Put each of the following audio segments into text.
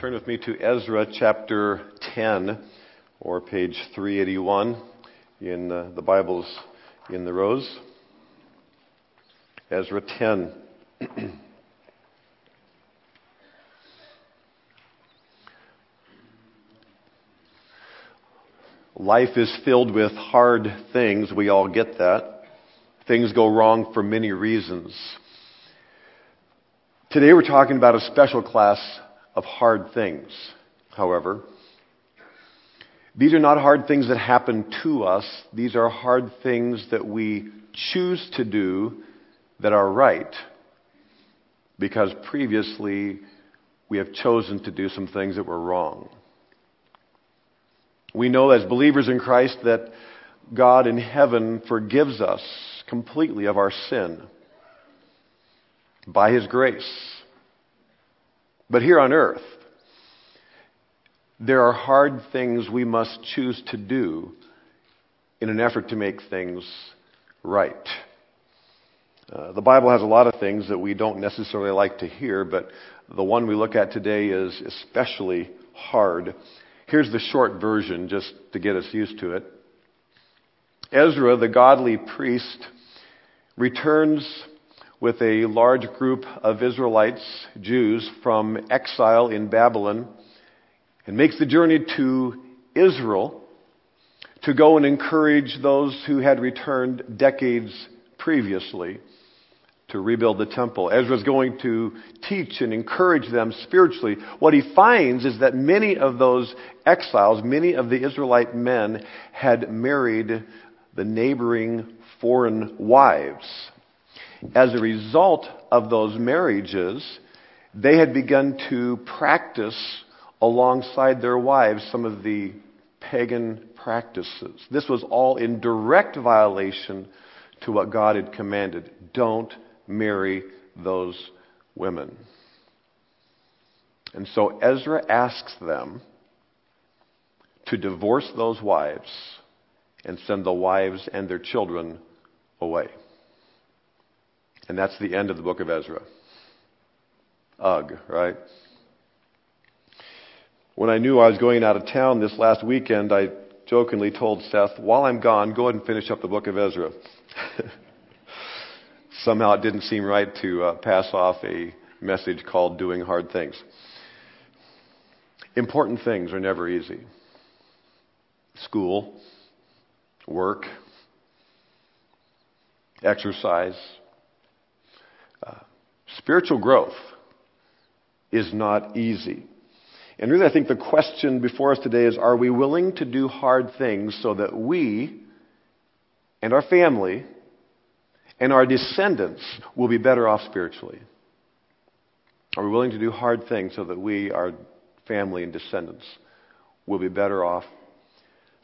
Turn with me to Ezra chapter 10 or page 381 in uh, the Bibles in the rows. Ezra 10. Life is filled with hard things. We all get that. Things go wrong for many reasons. Today we're talking about a special class of hard things, however. These are not hard things that happen to us. These are hard things that we choose to do that are right because previously we have chosen to do some things that were wrong. We know as believers in Christ that God in heaven forgives us completely of our sin by His grace. But here on earth, there are hard things we must choose to do in an effort to make things right. Uh, the Bible has a lot of things that we don't necessarily like to hear, but the one we look at today is especially hard. Here's the short version just to get us used to it. Ezra, the godly priest, returns with a large group of Israelites, Jews, from exile in Babylon and makes the journey to Israel to go and encourage those who had returned decades previously to rebuild the temple. Ezra's going to teach and encourage them spiritually. What he finds is that many of those exiles, many of the Israelite men had married the neighboring foreign wives. As a result of those marriages, they had begun to practice alongside their wives some of the pagan practices. This was all in direct violation to what God had commanded. Don't marry those women. And so Ezra asks them to divorce those wives and send the wives and their children away. And that's the end of the book of Ezra. Ugh, right? When I knew I was going out of town this last weekend, I jokingly told Seth, while I'm gone, go ahead and finish up the book of Ezra. somehow it didn't seem right to uh, pass off a message called Doing Hard Things. Important things are never easy. School, work, exercise, spiritual growth is not easy. And really, I think the question before us today is are we willing to do hard things so that we and our family and our descendants will be better off spiritually? Are we willing to do hard things so that we, our family and descendants, will be better off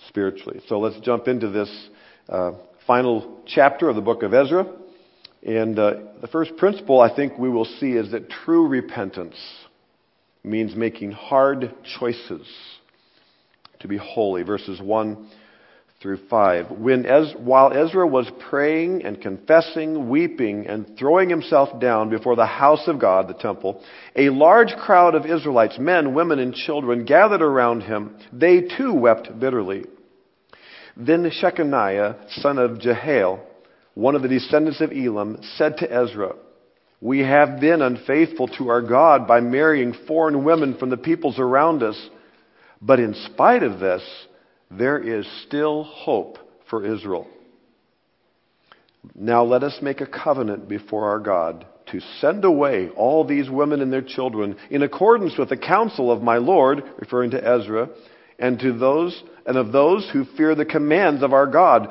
spiritually? So let's jump into this uh, final chapter of the book of Ezra. And uh, the first principle I think we will see is that true repentance means making hard choices to be holy. Verses 1 through 5. When Ez- while Ezra was praying and confessing, weeping, and throwing himself down before the house of God, the temple, a large crowd of Israelites, men, women, and children, gathered around him. They too wept bitterly. Then Shechaniah, son of Jehiel, one of the descendants of Elam, said to Ezra, We have been unfaithful to our God by marrying foreign women from the peoples around us. But in spite of this, there is still hope for Israel. Now let us make a covenant before our God to send away all these women and their children in accordance with the counsel of my Lord, referring to Ezra, and to those and of those who fear the commands of our God.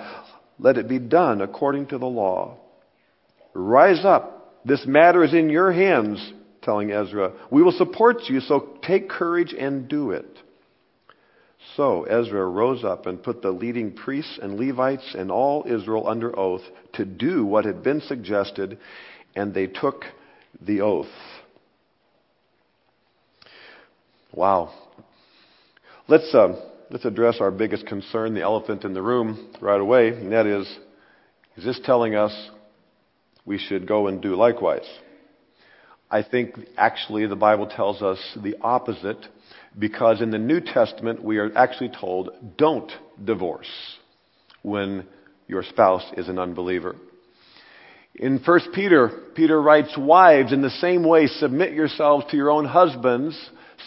Let it be done according to the law. Rise up. This matter is in your hands, telling Ezra. We will support you, so take courage and do it. So Ezra rose up and put the leading priests and Levites and all Israel under oath to do what had been suggested, and they took the oath. Wow. Let's, uh, let's address our biggest concern, the elephant in the room, right away, and that is is this telling us we should go and do likewise? I think actually the Bible tells us the opposite because in the New Testament we are actually told don't divorce when your spouse is an unbeliever. In 1 Peter, Peter writes, Wives, in the same way, submit yourselves to your own husbands,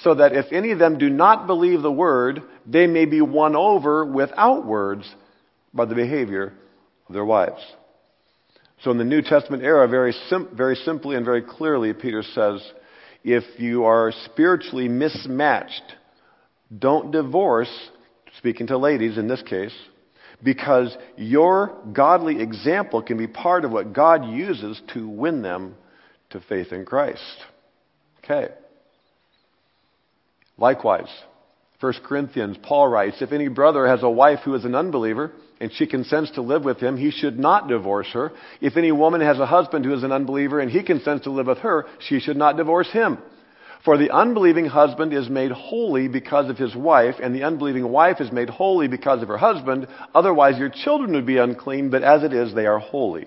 so that if any of them do not believe the word, they may be won over without words by the behavior of their wives. So in the New Testament era, very, sim- very simply and very clearly, Peter says, if you are spiritually mismatched, don't divorce, speaking to ladies in this case, because your godly example can be part of what God uses to win them to faith in Christ. Okay. Likewise, 1 Corinthians, Paul writes, If any brother has a wife who is an unbeliever, and she consents to live with him, he should not divorce her. If any woman has a husband who is an unbeliever and he consents to live with her, she should not divorce him. For the unbelieving husband is made holy because of his wife, and the unbelieving wife is made holy because of her husband. Otherwise, your children would be unclean, but as it is, they are holy.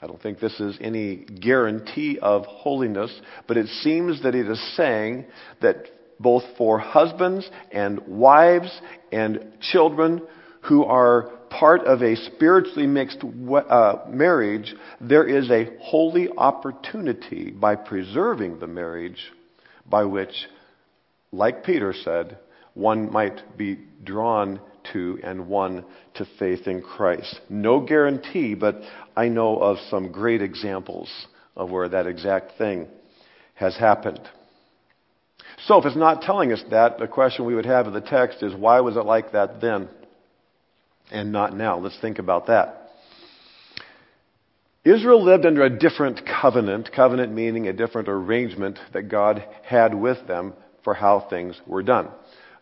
I don't think this is any guarantee of holiness, but it seems that it is saying that both for husbands and wives and children who are part of a spiritually mixed uh, marriage, there is a holy opportunity by preserving the marriage by which, like Peter said, one might be drawn to and won to faith in Christ. No guarantee, but I know of some great examples of where that exact thing has happened. So, if it's not telling us that, the question we would have of the text is why was it like that then? and not now. Let's think about that. Israel lived under a different covenant, covenant meaning a different arrangement that God had with them for how things were done.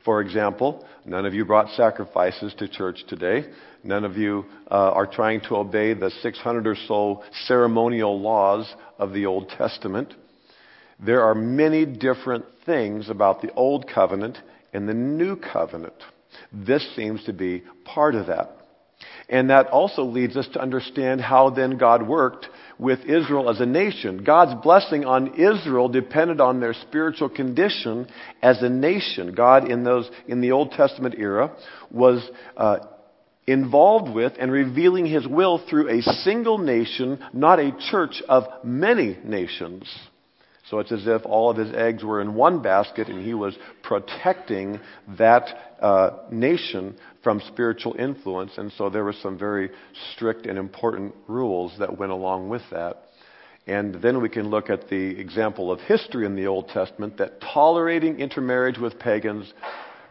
For example, none of you brought sacrifices to church today. None of you uh, are trying to obey the 600 or so ceremonial laws of the Old Testament. There are many different things about the Old Covenant and the New Covenant. This seems to be part of that. And that also leads us to understand how then God worked with Israel as a nation. God's blessing on Israel depended on their spiritual condition as a nation. God in those in the Old Testament era was uh, involved with and revealing His will through a single nation, not a church of many nations. So it's as if all of his eggs were in one basket and he was protecting that uh, nation from spiritual influence. And so there were some very strict and important rules that went along with that. And then we can look at the example of history in the Old Testament that tolerating intermarriage with pagans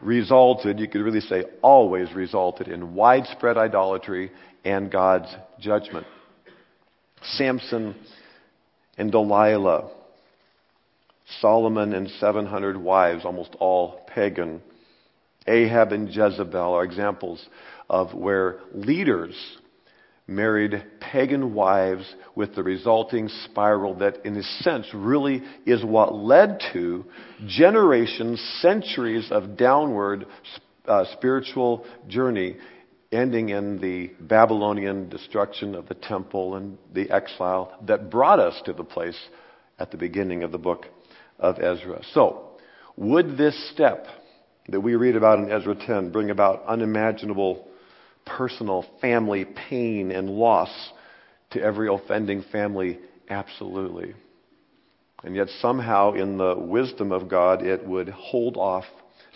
resulted, you could really say always resulted, in widespread idolatry and God's judgment. Samson and Delilah Solomon and 700 wives, almost all pagan. Ahab and Jezebel are examples of where leaders married pagan wives with the resulting spiral that, in a sense, really is what led to generations, centuries of downward uh, spiritual journey, ending in the Babylonian destruction of the temple and the exile that brought us to the place at the beginning of the book of Ezra. So, would this step that we read about in Ezra 10 bring about unimaginable personal family pain and loss to every offending family? Absolutely. And yet, somehow, in the wisdom of God, it would hold off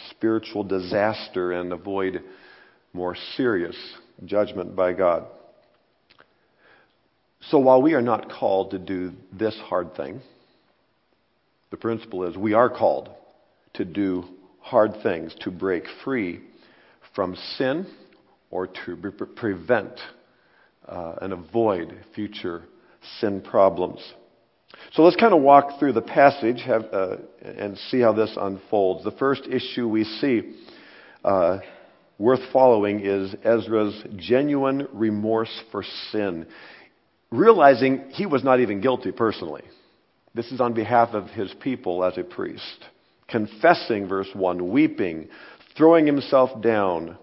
spiritual disaster and avoid more serious judgment by God. So, while we are not called to do this hard thing, the principle is we are called to do hard things, to break free from sin or to prevent uh, and avoid future sin problems. So let's kind of walk through the passage have, uh, and see how this unfolds. The first issue we see uh, worth following is Ezra's genuine remorse for sin, realizing he was not even guilty personally. This is on behalf of his people as a priest. Confessing, verse 1, weeping, throwing himself down,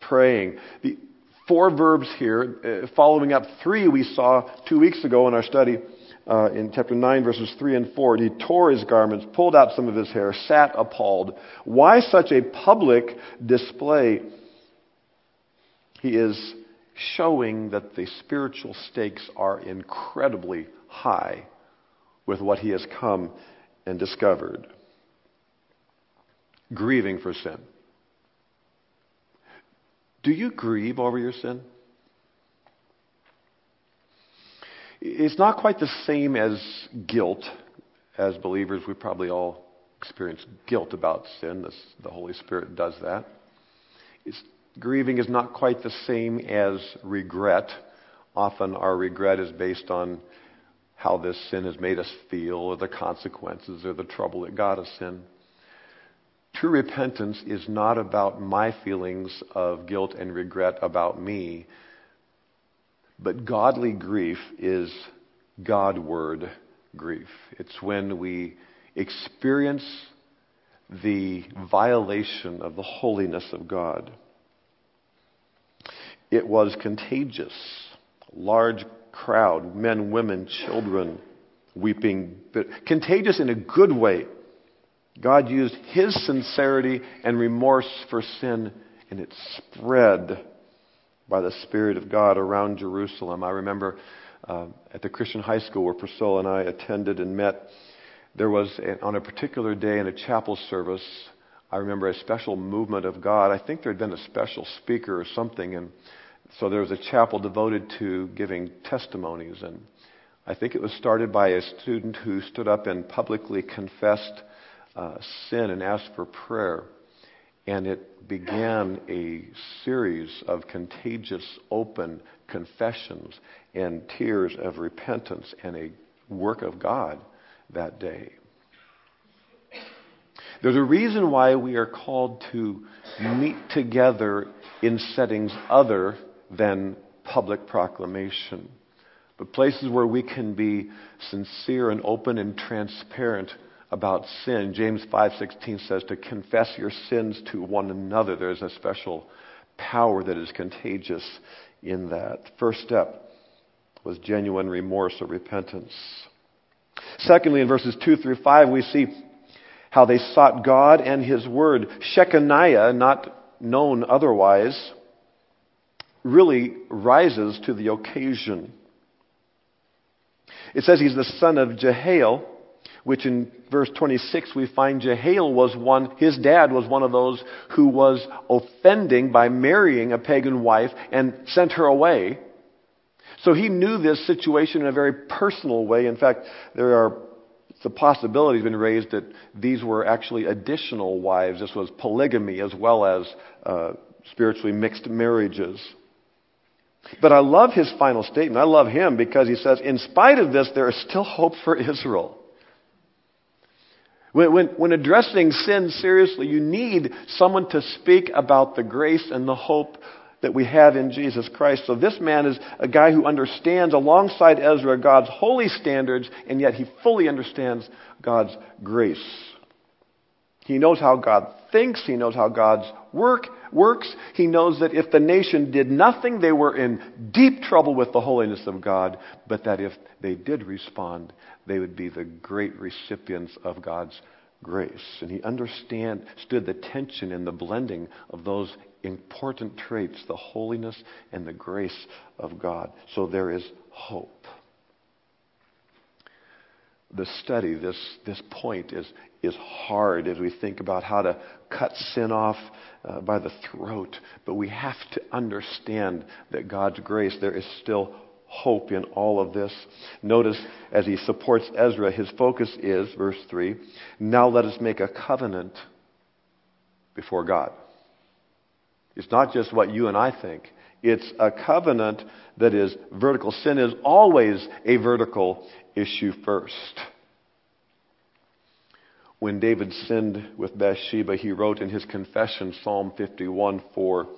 praying. The four verbs here, uh, following up three we saw two weeks ago in our study uh, in chapter 9, verses 3 and 4. And he tore his garments, pulled out some of his hair, sat appalled. Why such a public display? He is showing that the spiritual stakes are incredibly high with what he has come and discovered. Grieving for sin. Do you grieve over your sin? It's not quite the same as guilt. As believers, we probably all experience guilt about sin. This, the Holy Spirit does that. It's, grieving is not quite the same as regret. Often our regret is based on how this sin has made us feel, or the consequences, or the trouble that got us in. True repentance is not about my feelings of guilt and regret about me, but godly grief is Godward grief. It's when we experience the violation of the holiness of God. It was contagious. Large crowd, men, women, children, weeping, but contagious in a good way. God used his sincerity and remorse for sin, and it spread by the Spirit of God around Jerusalem. I remember uh, at the Christian high school where Priscilla and I attended and met, there was, a, on a particular day in a chapel service, I remember a special movement of God. I think there had been a special speaker or something, and so there was a chapel devoted to giving testimonies. And I think it was started by a student who stood up and publicly confessed uh, sin and asked for prayer. And it began a series of contagious, open confessions and tears of repentance and a work of God that day. There's a reason why we are called to meet together in settings other than public proclamation, but places where we can be sincere and open and transparent about sin. James 5:16 says to confess your sins to one another. There's a special power that is contagious in that. First step was genuine remorse or repentance. Secondly, in verses 2 through 5, we see how they sought God and His Word. Shechaniah, not known otherwise, really rises to the occasion. It says he's the son of Jehiel, which in verse 26 we find Jehiel was one, his dad was one of those who was offending by marrying a pagan wife and sent her away. So he knew this situation in a very personal way. In fact, there are the possibility has been raised that these were actually additional wives. This was polygamy as well as uh, spiritually mixed marriages. But I love his final statement. I love him because he says, in spite of this, there is still hope for Israel. When, when, when, addressing sin seriously, you need someone to speak about the grace and the hope that we have in Jesus Christ. So this man is a guy who understands alongside Ezra God's holy standards, and yet he fully understands God's grace. He knows how God thinks. He knows how God's work works. He knows that if the nation did nothing, they were in deep trouble with the holiness of God, but that if they did respond, they would be the great recipients of God's grace. And he understood the tension and the blending of those important traits, the holiness and the grace of God. So there is hope the study, this, this point, is, is hard as we think about how to cut sin off uh, by the throat. But we have to understand that God's grace, there is still hope in all of this. Notice as he supports Ezra, his focus is, verse 3, now let us make a covenant before God. It's not just what you and I think. It's a covenant that is vertical. Sin is always a vertical issue first. When David sinned with Bathsheba, he wrote in his confession, Psalm 51 4,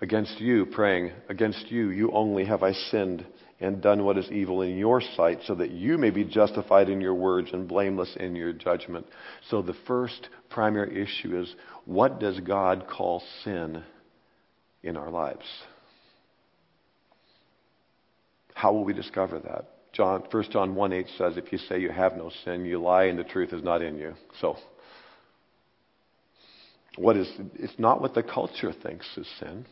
Against you, praying, against you, you only have I sinned and done what is evil in your sight, so that you may be justified in your words and blameless in your judgment. So the first primary issue is what does God call sin in our lives? How will we discover that? John, 1 John 1 8 says, if you say you have no sin, you lie and the truth is not in you. So, what is, it's not what the culture thinks is sin.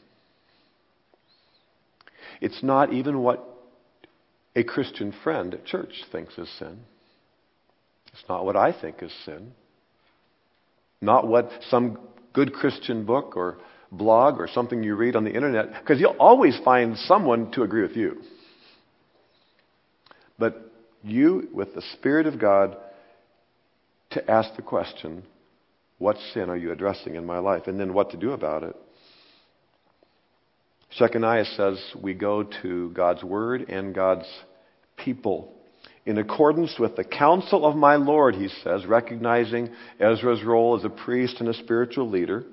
It's not even what a Christian friend at church thinks is sin. It's not what I think is sin. Not what some good Christian book or blog or something you read on the internet, because you'll always find someone to agree with you. But you, with the Spirit of God, to ask the question, what sin are you addressing in my life? And then what to do about it. Shechaniah says we go to God's Word and God's people. In accordance with the counsel of my Lord, he says, recognizing Ezra's role as a priest and a spiritual leader.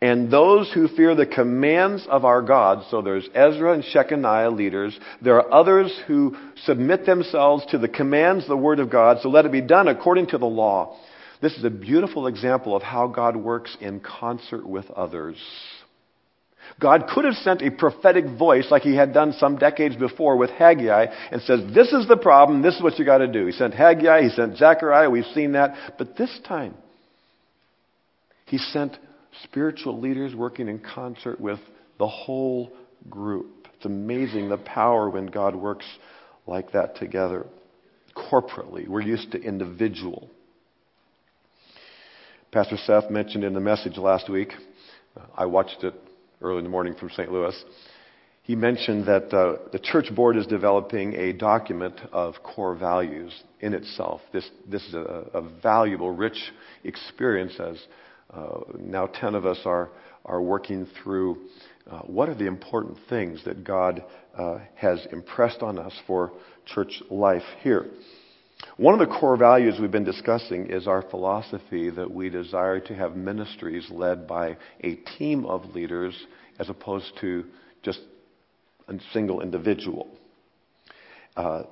And those who fear the commands of our God, so there's Ezra and Shechaniah leaders. There are others who submit themselves to the commands of the Word of God, so let it be done according to the law. This is a beautiful example of how God works in concert with others. God could have sent a prophetic voice like he had done some decades before with Haggai and says, This is the problem, this is what you got to do. He sent Haggai, he sent Zechariah, we've seen that. But this time, he sent spiritual leaders working in concert with the whole group. It's amazing the power when God works like that together. Corporately, we're used to individual. Pastor Seth mentioned in the message last week, I watched it early in the morning from St. Louis. He mentioned that uh, the church board is developing a document of core values in itself. This, this is a, a valuable, rich experience as now 10 of us are, are working through uh, what are the important things that God uh, has impressed on us for church life here. One of the core values we've been discussing is our philosophy that we desire to have ministries led by a team of leaders as opposed to just a single individual. Uh,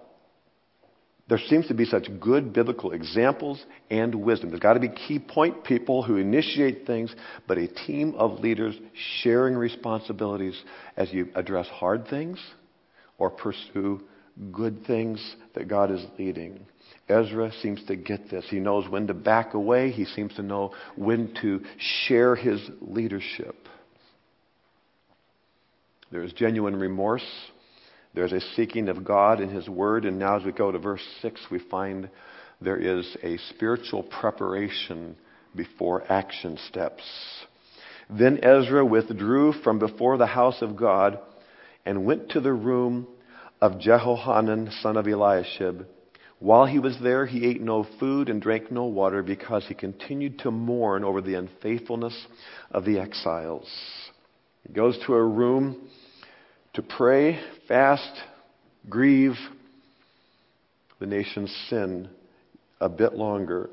there seems to be such good biblical examples and wisdom. There's got to be key point people who initiate things, but a team of leaders sharing responsibilities as you address hard things or pursue good things that God is leading. Ezra seems to get this. He knows when to back away, he seems to know when to share his leadership. There is genuine remorse there's a seeking of God in His Word, and now as we go to verse 6, we find there is a spiritual preparation before action steps. Then Ezra withdrew from before the house of God and went to the room of Jehohanan, son of Eliashib. While he was there, he ate no food and drank no water because he continued to mourn over the unfaithfulness of the exiles. He goes to a room to pray, fast, grieve the nation's sin a bit longer.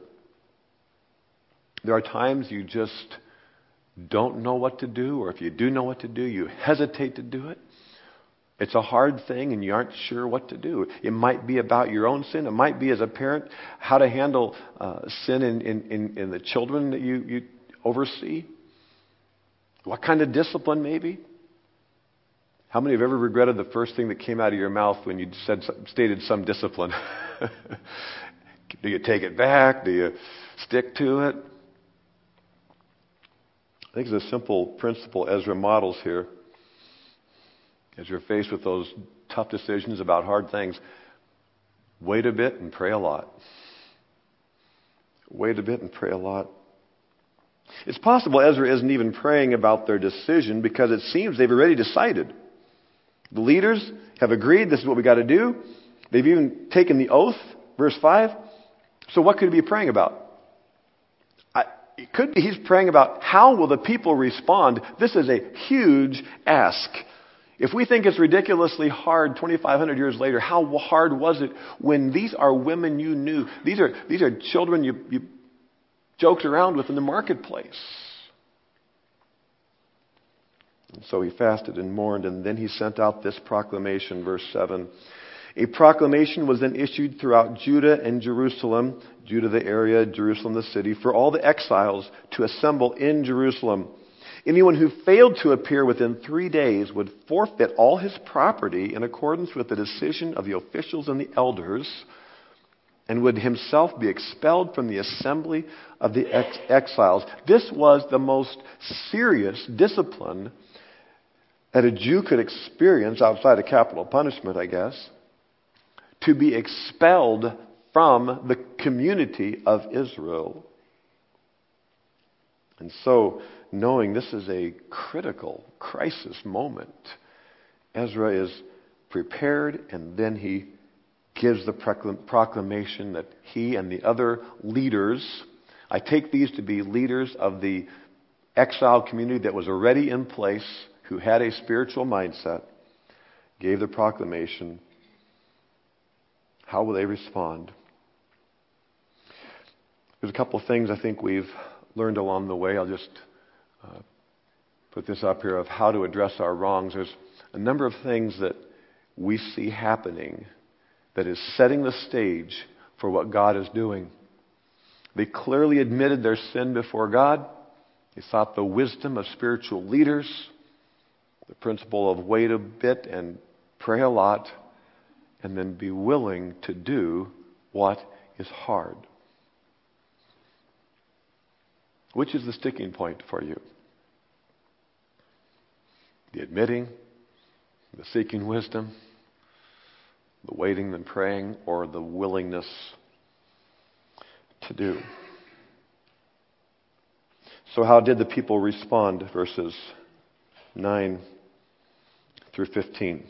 There are times you just don't know what to do, or if you do know what to do, you hesitate to do it. It's a hard thing and you aren't sure what to do. It might be about your own sin. It might be as a parent how to handle uh, sin in, in, in, in the children that you, you oversee. What kind of discipline, maybe? How many have ever regretted the first thing that came out of your mouth when you said, stated some discipline? Do you take it back? Do you stick to it? I think it's a simple principle Ezra models here. As you're faced with those tough decisions about hard things, wait a bit and pray a lot. Wait a bit and pray a lot. It's possible Ezra isn't even praying about their decision because it seems they've already decided. The leaders have agreed this is what we got to do. They've even taken the oath, verse 5. So what could he be praying about? It could be he's praying about how will the people respond. This is a huge ask. If we think it's ridiculously hard 2,500 years later, how hard was it when these are women you knew? These are, these are children you, you joked around with in the marketplace. So he fasted and mourned, and then he sent out this proclamation, verse 7. A proclamation was then issued throughout Judah and Jerusalem, Judah the area, Jerusalem the city, for all the exiles to assemble in Jerusalem. Anyone who failed to appear within three days would forfeit all his property in accordance with the decision of the officials and the elders, and would himself be expelled from the assembly of the ex- exiles. This was the most serious discipline that a Jew could experience outside of capital punishment, I guess, to be expelled from the community of Israel. And so, knowing this is a critical crisis moment, Ezra is prepared and then he gives the proclamation that he and the other leaders, I take these to be leaders of the exile community that was already in place who had a spiritual mindset gave the proclamation, how will they respond? There's a couple of things I think we've learned along the way. I'll just uh, put this up here of how to address our wrongs. There's a number of things that we see happening that is setting the stage for what God is doing. They clearly admitted their sin before God. They sought the wisdom of spiritual leaders the principle of wait a bit and pray a lot, and then be willing to do what is hard. Which is the sticking point for you? The admitting, the seeking wisdom, the waiting and praying, or the willingness to do. So, how did the people respond? Verses 9 through 15.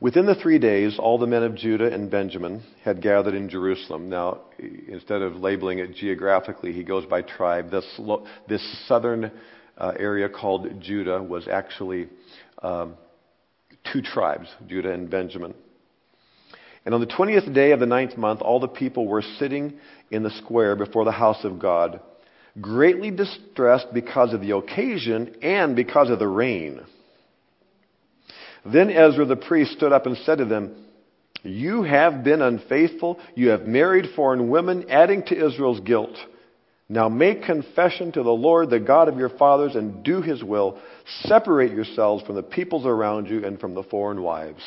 Within the three days, all the men of Judah and Benjamin had gathered in Jerusalem. Now, instead of labeling it geographically, he goes by tribe. This, this southern uh, area called Judah was actually um, two tribes, Judah and Benjamin. And on the 20th day of the ninth month, all the people were sitting in the square before the house of God greatly distressed because of the occasion and because of the rain. Then Ezra the priest stood up and said to them, You have been unfaithful. You have married foreign women, adding to Israel's guilt. Now make confession to the Lord, the God of your fathers, and do his will. Separate yourselves from the peoples around you and from the foreign wives.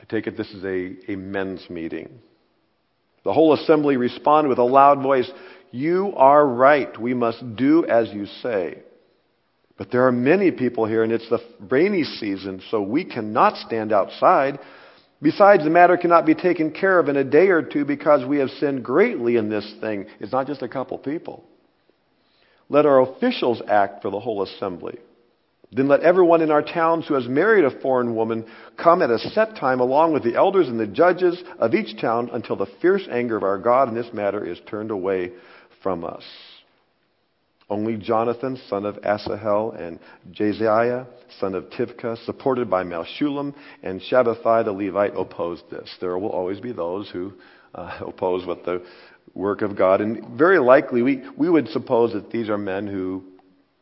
I take it this is a, a men's meeting. The whole assembly responded with a loud voice you are right. We must do as you say. But there are many people here, and it's the rainy season, so we cannot stand outside. Besides, the matter cannot be taken care of in a day or two because we have sinned greatly in this thing. It's not just a couple people. Let our officials act for the whole assembly. Then let everyone in our towns who has married a foreign woman come at a set time along with the elders and the judges of each town until the fierce anger of our God in this matter is turned away from us. Only Jonathan, son of Asahel, and Jahzeiah, son of Tikvah, supported by Meshullam and Shabbethai the Levite, opposed this. There will always be those who uh, oppose what the work of God. And very likely, we, we would suppose that these are men who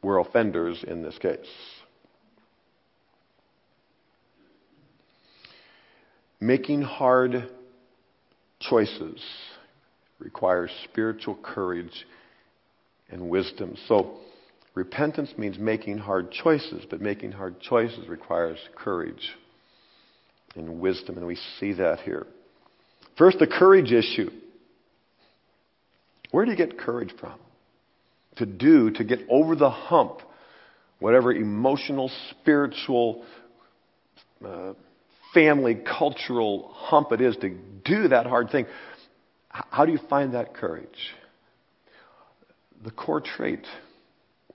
were offenders in this case. Making hard choices requires spiritual courage and wisdom. So, repentance means making hard choices, but making hard choices requires courage and wisdom, and we see that here. First, the courage issue. Where do you get courage from? To do, to get over the hump, whatever emotional, spiritual, uh, family, cultural hump it is, to do that hard thing. How do you find that courage? The core trait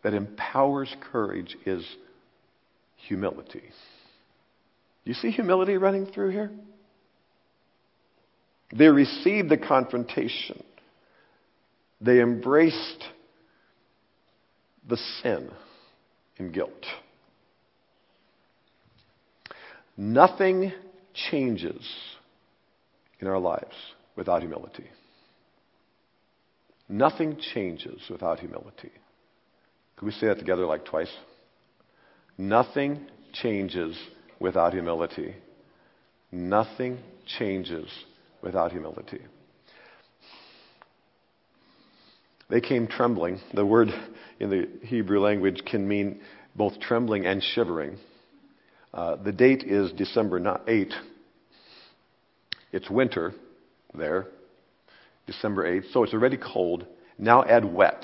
that empowers courage is humility. You see humility running through here? They received the confrontation. They embraced the sin and guilt. Nothing changes in our lives without humility. Nothing changes without humility. Can we say that together like twice? Nothing changes without humility. Nothing changes without humility. They came trembling. The word in the Hebrew language can mean both trembling and shivering. Uh, the date is December 8. It's winter there, December 8th, so it's already cold. Now add wet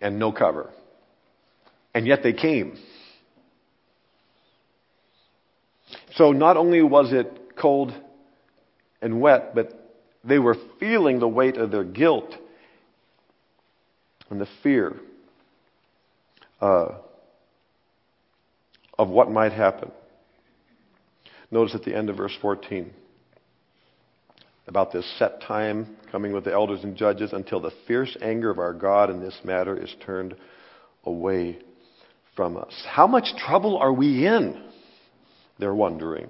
and no cover. And yet they came. So not only was it cold and wet, but they were feeling the weight of their guilt and the fear uh, of what might happen. Notice at the end of verse 14 about this set time coming with the elders and judges until the fierce anger of our God in this matter is turned away from us. How much trouble are we in? They're wondering.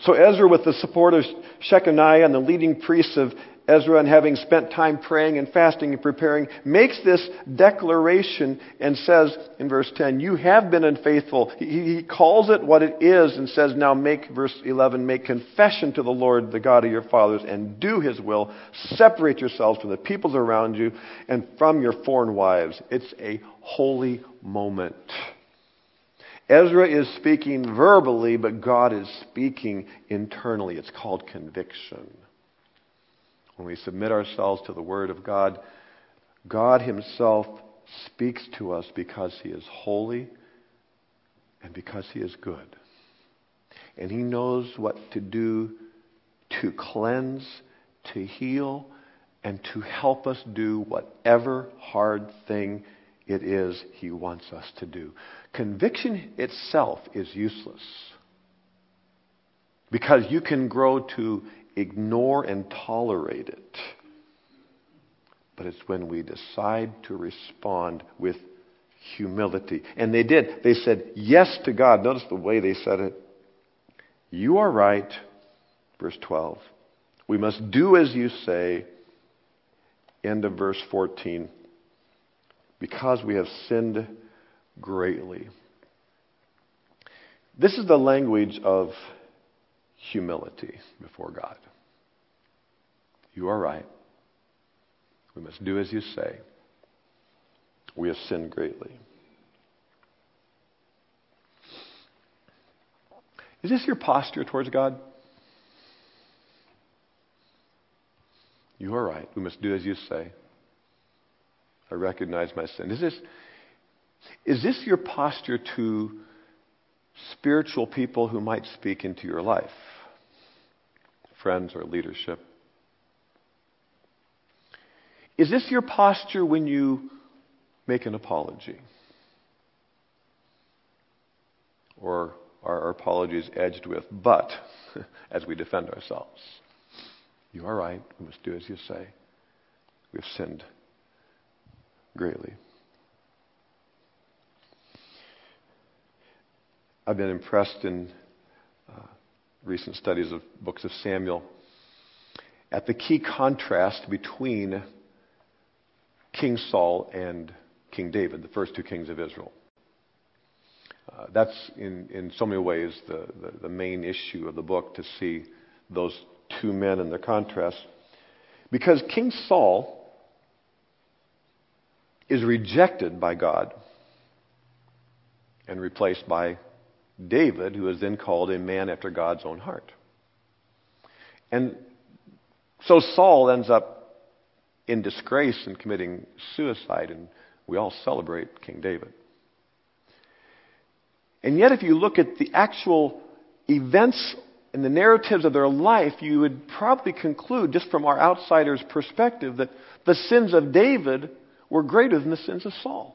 So Ezra, with the support of Shechaniah and the leading priests of Ezra, and having spent time praying and fasting and preparing, makes this declaration and says in verse 10, You have been unfaithful. He, he, calls it what it is and says, Now make, verse 11, make confession to the Lord, the God of your fathers, and do his will. Separate yourselves from the peoples around you and from your foreign wives. It's a holy moment. Ezra is speaking verbally, but God is speaking internally. It's called conviction. When we submit ourselves to the Word of God, God Himself speaks to us because He is holy and because He is good. And He knows what to do to cleanse, to heal, and to help us do whatever hard thing it is He wants us to do. Conviction itself is useless because you can grow to ignore and tolerate it. But it's when we decide to respond with humility. And they did. They said yes to God. Notice the way they said it. You are right. Verse 12. We must do as you say. End of verse 14 because we have sinned greatly. This is the language of humility before God. You are right. We must do as you say. We have sinned greatly. Is this your posture towards God? You are right. We must do as you say. I recognize my sin. Is this, is this your posture to spiritual people who might speak into your life? Friends or leadership? Is this your posture when you make an apology? Or are our apologies edged with but as we defend ourselves? You are right. We must do as you say. We've sinned greatly. I've been impressed in recent studies of books of Samuel at the key contrast between King Saul and King David, the first two kings of Israel. Uh, that's in, in so many ways the, the, the main issue of the book to see those two men and their contrast. Because King Saul is rejected by God and replaced by David, who is then called a man after God's own heart. And so Saul ends up in disgrace and committing suicide, and we all celebrate King David. And yet, if you look at the actual events and the narratives of their life, you would probably conclude, just from our outsider's perspective, that the sins of David were greater than the sins of Saul.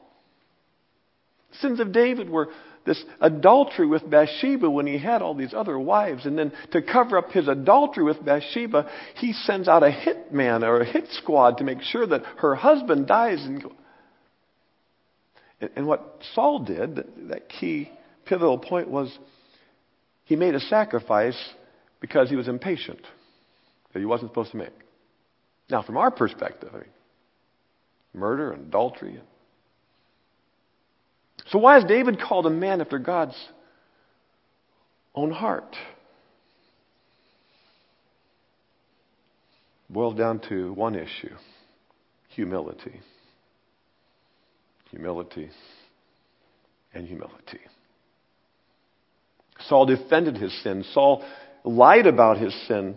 The sins of David were this adultery with Bathsheba when he had all these other wives. And then to cover up his adultery with Bathsheba, he sends out a hit man or a hit squad to make sure that her husband dies. And, and what Saul did, that key pivotal point was he made a sacrifice because he was impatient that he wasn't supposed to make. Now, from our perspective, I mean, murder and adultery. So, why is David called a man after God's own heart? Boils down to one issue humility. Humility and humility. Saul defended his sin. Saul lied about his sin.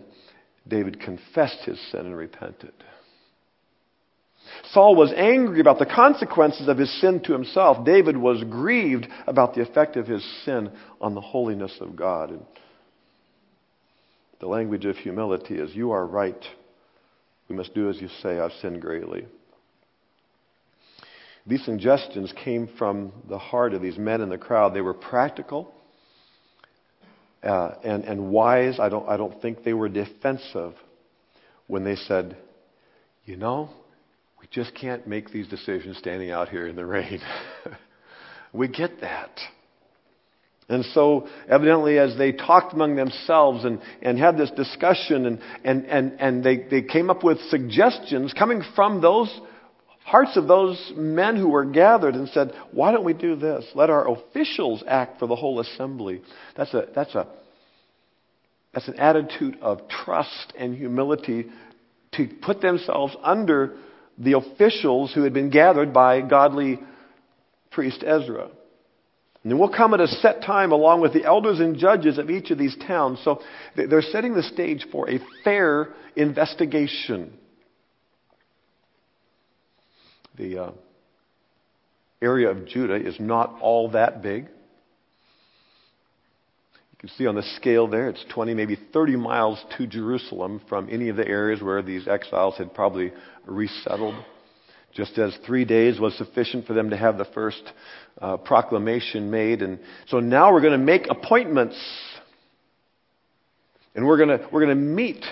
David confessed his sin and repented. Saul was angry about the consequences of his sin to himself. David was grieved about the effect of his sin on the holiness of God. And the language of humility is, You are right. We must do as you say. I've sinned greatly. These suggestions came from the heart of these men in the crowd. They were practical uh, and, and wise. I don't, I don't think they were defensive when they said, You know, we just can't make these decisions standing out here in the rain. we get that. And so, evidently, as they talked among themselves and, and had this discussion, and, and, and, and they, they came up with suggestions coming from those hearts of those men who were gathered and said, Why don't we do this? Let our officials act for the whole assembly. That's, a, that's, a, that's an attitude of trust and humility to put themselves under the officials who had been gathered by godly priest Ezra. And will come at a set time along with the elders and judges of each of these towns. So they're setting the stage for a fair investigation. The uh, area of Judah is not all that big. You see on the scale there, it's 20, maybe 30 miles to Jerusalem from any of the areas where these exiles had probably resettled. Just as three days was sufficient for them to have the first uh, proclamation made. And so now we're going to make appointments. And we're going to, we're going to meet.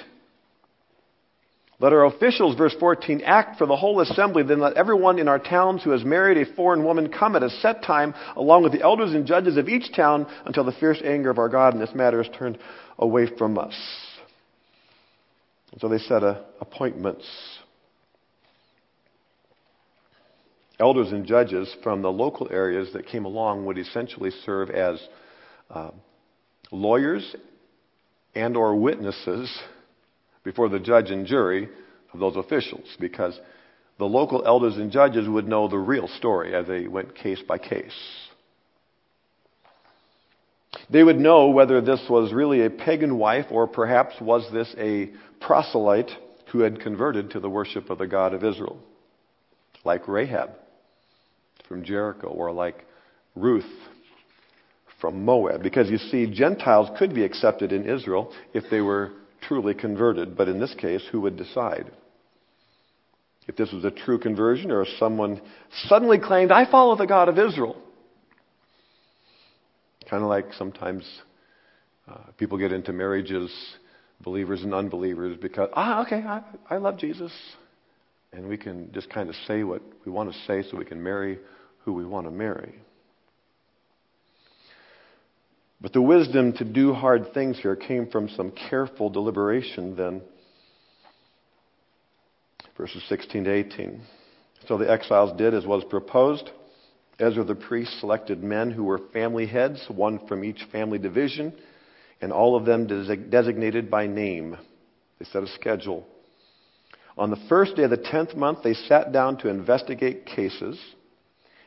Let our officials, verse 14, act for the whole assembly. Then let everyone in our towns who has married a foreign woman come at a set time, along with the elders and judges of each town, until the fierce anger of our God in this matter is turned away from us. And so they set uh, appointments. elders and judges from the local areas that came along would essentially serve as uh, lawyers and or witnesses before the judge and jury of those officials because the local elders and judges would know the real story as they went case by case. They would know whether this was really a pagan wife or perhaps was this a proselyte who had converted to the worship of the God of Israel, like Rahab from Jericho or like Ruth from Moab. Because you see, Gentiles could be accepted in Israel if they were truly converted, but in this case, who would decide? If this was a true conversion or if someone suddenly claimed, I follow the God of Israel. Kind of like sometimes uh, people get into marriages, believers and unbelievers, because, ah, okay, I, I love Jesus. And we can just kind of say what we want to say so we can marry who we want to marry. But the wisdom to do hard things here came from some careful deliberation then. Verses 16 to 18. So the exiles did as was proposed. Ezra the priest selected men who were family heads, one from each family division, and all of them designated by name. They set a schedule. On the first day of the tenth month, they sat down to investigate cases.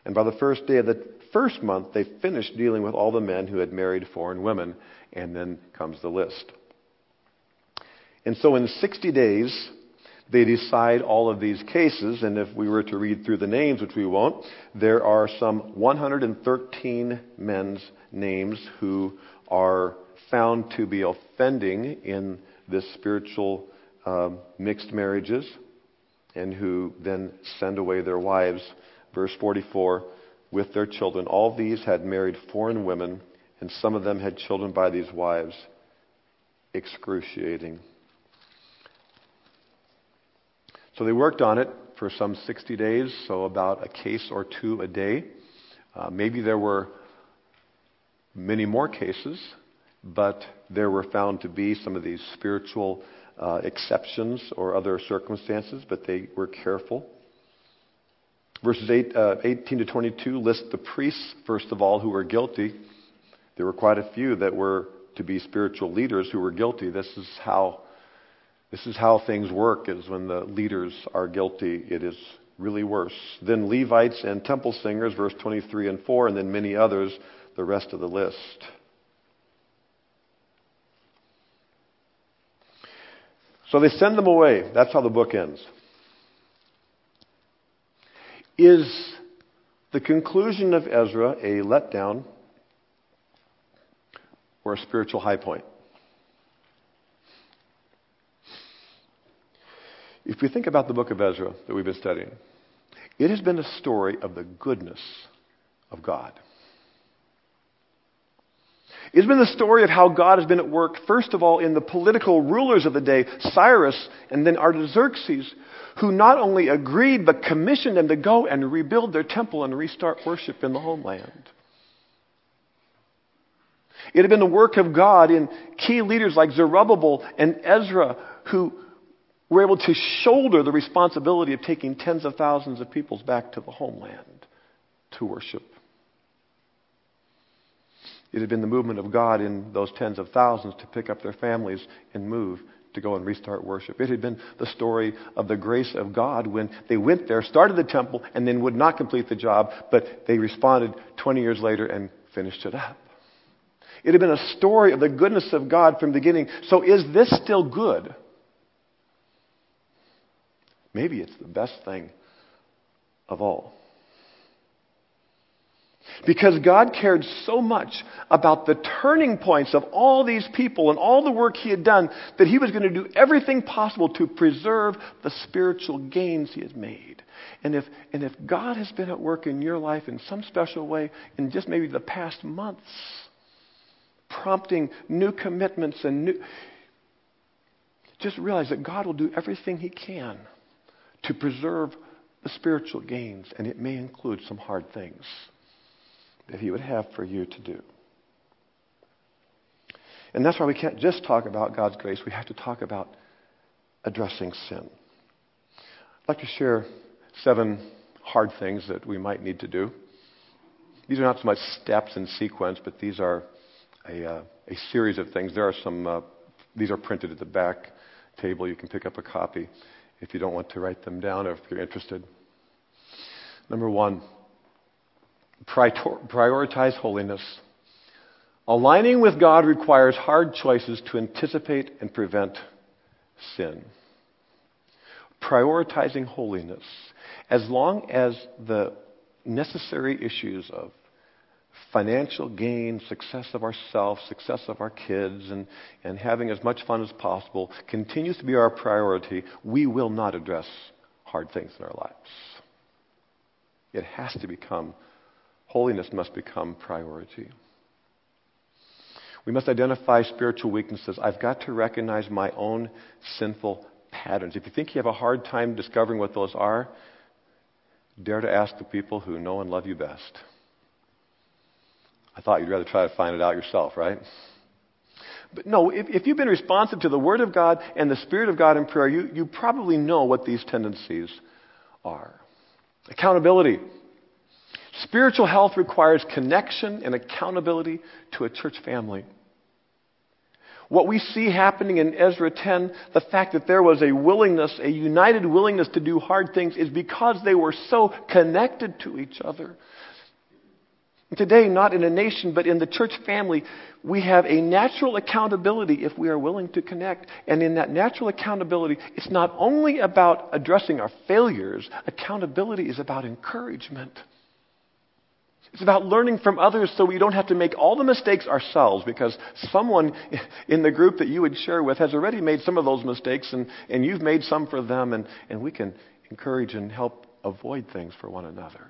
And by the first day of the first month, they finished dealing with all the men who had married foreign women. And then comes the list. And so in 60 days, they decide all of these cases. And if we were to read through the names, which we won't, there are some 113 men's names who are found to be offending in this spiritual um, mixed marriages and who then send away their wives verse 44, with their children. All these had married foreign women, and some of them had children by these wives. Excruciating. So they worked on it for some 60 days, so about a case or two a day. Uh, maybe there were many more cases, but there were found to be some of these spiritual uh, exceptions or other circumstances, but they were careful. Verses 8, uh, 18 to 22 list the priests, first of all, who were guilty. There were quite a few that were to be spiritual leaders who were guilty. This is how This is how things work is when the leaders are guilty, it is really worse. Then Levites and temple singers, verse 23 and 4, and then many others, the rest of the list. So they send them away. That's how the book ends. Is the conclusion of Ezra a letdown or a spiritual high point? If we think about the book of Ezra that we've been studying, it has been a story of the goodness of God. It's been the story of how God has been at work, first of all, in the political rulers of the day, Cyrus and then Artaxerxes, who not only agreed but commissioned them to go and rebuild their temple and restart worship in the homeland. It had been the work of God in key leaders like Zerubbabel and Ezra, who were able to shoulder the responsibility of taking tens of thousands of peoples back to the homeland to worship. It had been the movement of God in those tens of thousands to pick up their families and move to go and restart worship. It had been the story of the grace of God when they went there, started the temple, and then would not complete the job, but they responded 20 years later and finished it up. It had been a story of the goodness of God from the beginning. So is this still good? Maybe it's the best thing of all. Because God cared so much about the turning points of all these people and all the work He had done that He was going to do everything possible to preserve the spiritual gains He had made. And if, and if God has been at work in your life in some special way in just maybe the past months, prompting new commitments and new. Just realize that God will do everything He can to preserve the spiritual gains, and it may include some hard things that He would have for you to do. And that's why we can't just talk about God's grace, we have to talk about addressing sin. I'd like to share seven hard things that we might need to do. These are not so much steps in sequence, but these are a, uh, a series of things. There are some, uh, these are printed at the back table. You can pick up a copy if you don't want to write them down or if you're interested. Number one, prioritize holiness. Aligning with God requires hard choices to anticipate and prevent sin. Prioritizing holiness. As long as the necessary issues of financial gain, success of ourselves, success of our kids, and, and having as much fun as possible continues to be our priority, we will not address hard things in our lives. It has to become Holiness must become priority. We must identify spiritual weaknesses. I've got to recognize my own sinful patterns. If you think you have a hard time discovering what those are, dare to ask the people who know and love you best. I thought you'd rather try to find it out yourself, right? But no, if, if you've been responsive to the Word of God and the Spirit of God in prayer, you, you probably know what these tendencies are. Accountability. Spiritual health requires connection and accountability to a church family. What we see happening in Ezra 10, the fact that there was a willingness, a united willingness to do hard things, is because they were so connected to each other. Today, not in a nation, but in the church family, we have a natural accountability if we are willing to connect. And in that natural accountability, it's not only about addressing our failures, accountability is about encouragement. It's about learning from others so we don't have to make all the mistakes ourselves because someone in the group that you would share with has already made some of those mistakes and, and you've made some for them, and, and we can encourage and help avoid things for one another.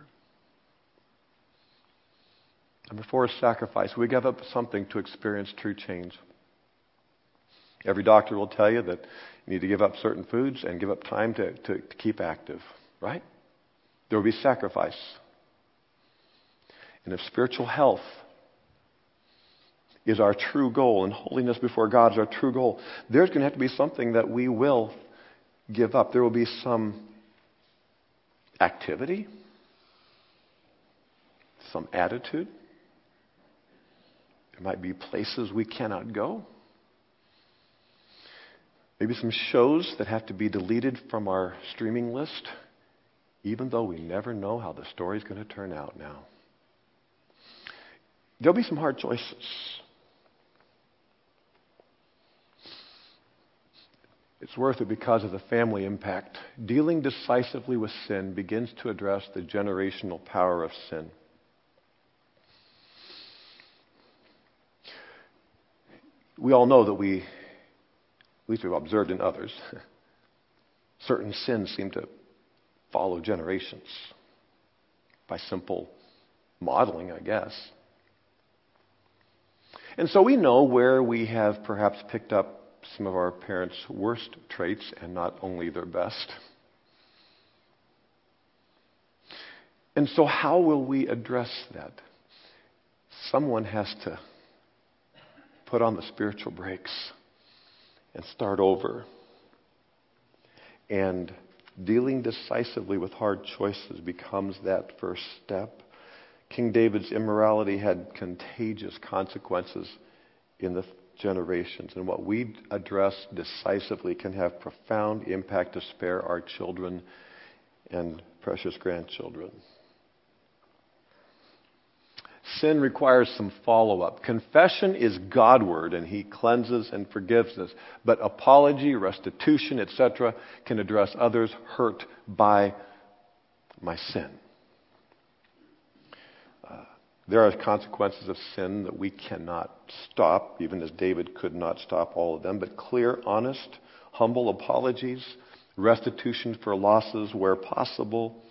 Number four is sacrifice. We give up something to experience true change. Every doctor will tell you that you need to give up certain foods and give up time to, to, to keep active, right? There will be sacrifice and if spiritual health is our true goal and holiness before God is our true goal, there's going to have to be something that we will give up. There will be some activity, some attitude. There might be places we cannot go. Maybe some shows that have to be deleted from our streaming list, even though we never know how the story's going to turn out now. There'll be some hard choices. It's worth it because of the family impact. Dealing decisively with sin begins to address the generational power of sin. We all know that we, at least we've observed in others, certain sins seem to follow generations by simple modeling, I guess. And so we know where we have perhaps picked up some of our parents' worst traits and not only their best. And so, how will we address that? Someone has to put on the spiritual brakes and start over. And dealing decisively with hard choices becomes that first step. King David's immorality had contagious consequences in the generations. And what we address decisively can have profound impact to spare our children and precious grandchildren. Sin requires some follow up. Confession is Godward and He cleanses and forgives us. But apology, restitution, etc., can address others hurt by my sin. There are consequences of sin that we cannot stop, even as David could not stop all of them, but clear, honest, humble apologies, restitution for losses where possible,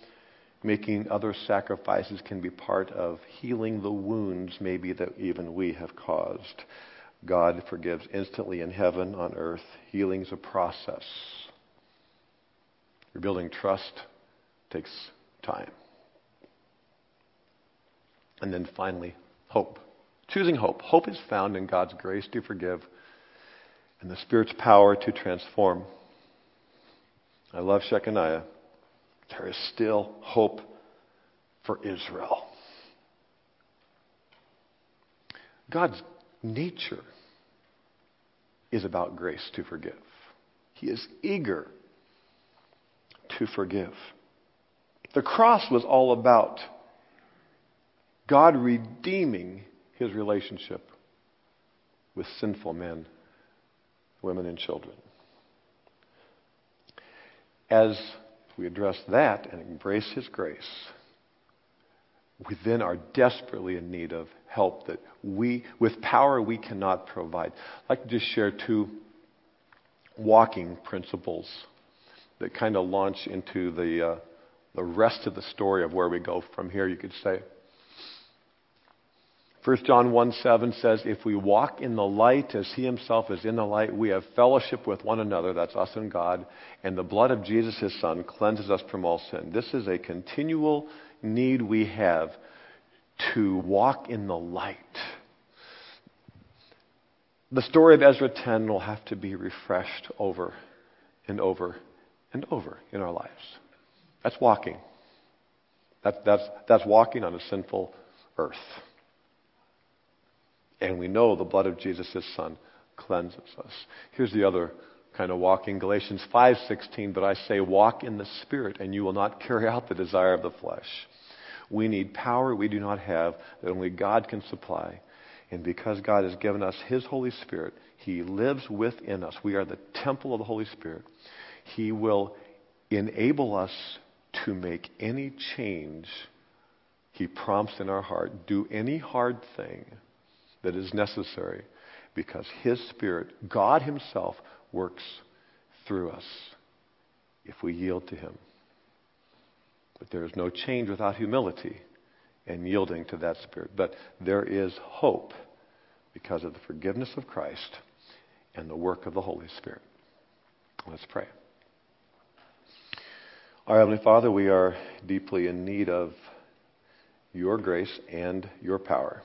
making other sacrifices can be part of healing the wounds maybe that even we have caused. God forgives instantly in heaven, on earth. Healing's a process. Rebuilding trust takes time. And then finally, hope. Choosing hope. Hope is found in God's grace to forgive and the Spirit's power to transform. I love Shechaniah. There is still hope for Israel. God's nature is about grace to forgive. He is eager to forgive. The cross was all about God redeeming his relationship with sinful men, women, and children. As we address that and embrace his grace, we then are desperately in need of help that we, with power we cannot provide. I'd like to just share two walking principles that kind of launch into the, uh, the rest of the story of where we go from here, you could say. 1 John 1 7 says, If we walk in the light as he himself is in the light, we have fellowship with one another, that's us and God, and the blood of Jesus, his son, cleanses us from all sin. This is a continual need we have to walk in the light. The story of Ezra 10 will have to be refreshed over and over and over in our lives. That's walking. That, that's, that's walking on a sinful earth. And we know the blood of Jesus, his son, cleanses us. Here's the other kind of walking. Galatians 5:16, but I say walk in the spirit and you will not carry out the desire of the flesh. We need power we do not have that only God can supply. And because God has given us his Holy Spirit, he lives within us. We are the temple of the Holy Spirit. He will enable us to make any change he prompts in our heart, do any hard thing that is necessary because His Spirit, God Himself, works through us if we yield to Him. But there is no change without humility and yielding to that Spirit. But there is hope because of the forgiveness of Christ and the work of the Holy Spirit. Let's pray. Our Heavenly Father, we are deeply in need of your grace and your power.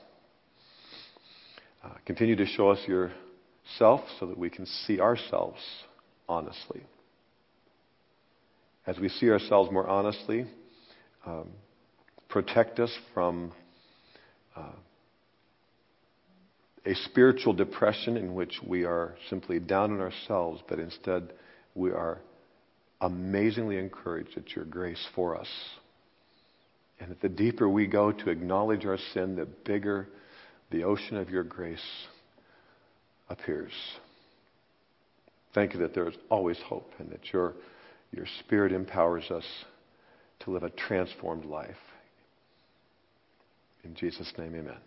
Uh, continue to show us yourself so that we can see ourselves honestly. As we see ourselves more honestly, um, protect us from uh, a spiritual depression in which we are simply down on ourselves, but instead we are amazingly encouraged at your grace for us. And that the deeper we go to acknowledge our sin, the bigger the ocean of your grace appears. Thank you that there is always hope and that your, your Spirit empowers us to live a transformed life. In Jesus' name, amen.